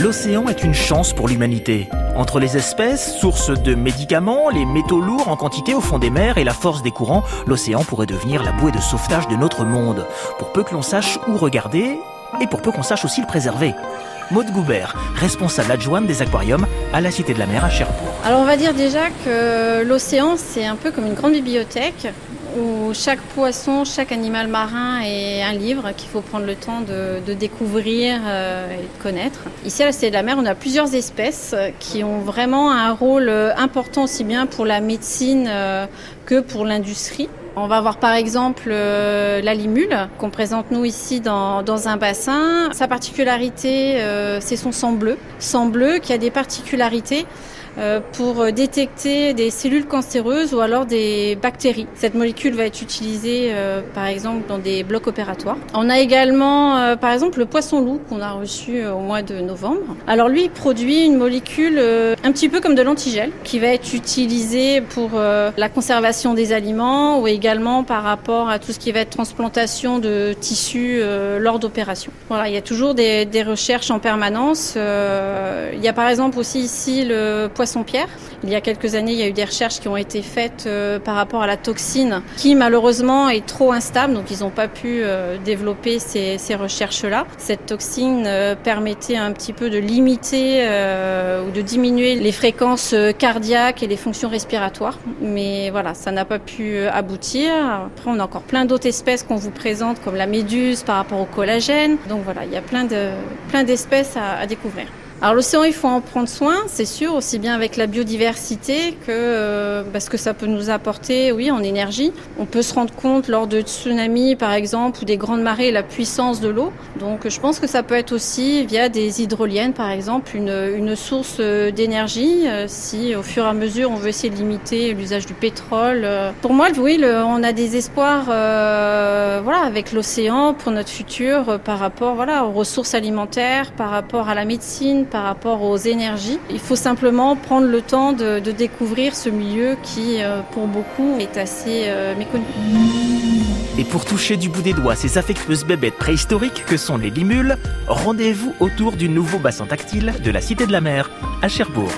L'océan est une chance pour l'humanité. Entre les espèces, source de médicaments, les métaux lourds en quantité au fond des mers et la force des courants, l'océan pourrait devenir la bouée de sauvetage de notre monde, pour peu que l'on sache où regarder et pour peu qu'on sache aussi le préserver. Maude Goubert, responsable adjointe des aquariums à la Cité de la Mer à Cherbourg. Alors on va dire déjà que l'océan c'est un peu comme une grande bibliothèque où chaque poisson, chaque animal marin est un livre qu'il faut prendre le temps de, découvrir euh, et de connaître. Ici à la Cité de la Mer, on a plusieurs espèces qui ont vraiment un rôle important aussi bien pour la médecine euh, que pour l'industrie. On va voir par exemple euh, la limule qu'on présente nous ici dans, un bassin. Sa particularité, c'est son sang bleu. Sang bleu qui a des particularités pour détecter des cellules cancéreuses ou alors des bactéries. Cette molécule va être utilisée euh, par exemple dans des blocs opératoires. On a également euh, par exemple le poisson-loup qu'on a reçu au mois de novembre. Alors lui il produit une molécule un petit peu comme de l'antigel qui va être utilisée pour la conservation des aliments ou également par rapport à tout ce qui va être transplantation de tissus lors d'opérations. Voilà, il y a toujours des, des recherches en permanence. il y a par exemple aussi ici le Il y a quelques années, il y a eu des recherches qui ont été faites euh, par rapport à la toxine qui malheureusement est trop instable, donc ils n'ont pas pu euh, développer ces, recherches-là. Cette toxine euh, permettait un petit peu de limiter ou de diminuer les fréquences cardiaques et les fonctions respiratoires, mais voilà, ça n'a pas pu aboutir. Après, on a encore plein d'autres espèces qu'on vous présente, comme la méduse par rapport au collagène. Donc voilà, il y a plein de plein d'espèces à découvrir. Alors l'océan, il faut en prendre soin, c'est sûr, aussi bien avec la biodiversité que euh, parce que ça peut nous apporter, oui, en énergie. On peut se rendre compte lors de tsunamis, par exemple, ou des grandes marées, la puissance de l'eau. Donc je pense que ça peut être aussi via des hydroliennes, par exemple, une, une source euh, d'énergie. Euh, si au fur et à mesure on veut essayer de limiter l'usage du pétrole. Pour moi, oui, on a des espoirs, voilà, avec l'océan pour notre futur, par rapport, voilà, aux ressources alimentaires, par rapport à la médecine par rapport aux énergies. Il faut simplement prendre le temps de, découvrir ce milieu qui, euh, pour beaucoup, est assez euh, méconnu. Et pour toucher du bout des doigts ces affectueuses bébêtes préhistoriques que sont les limules, rendez-vous autour du nouveau bassin tactile de la Cité de la Mer à Cherbourg.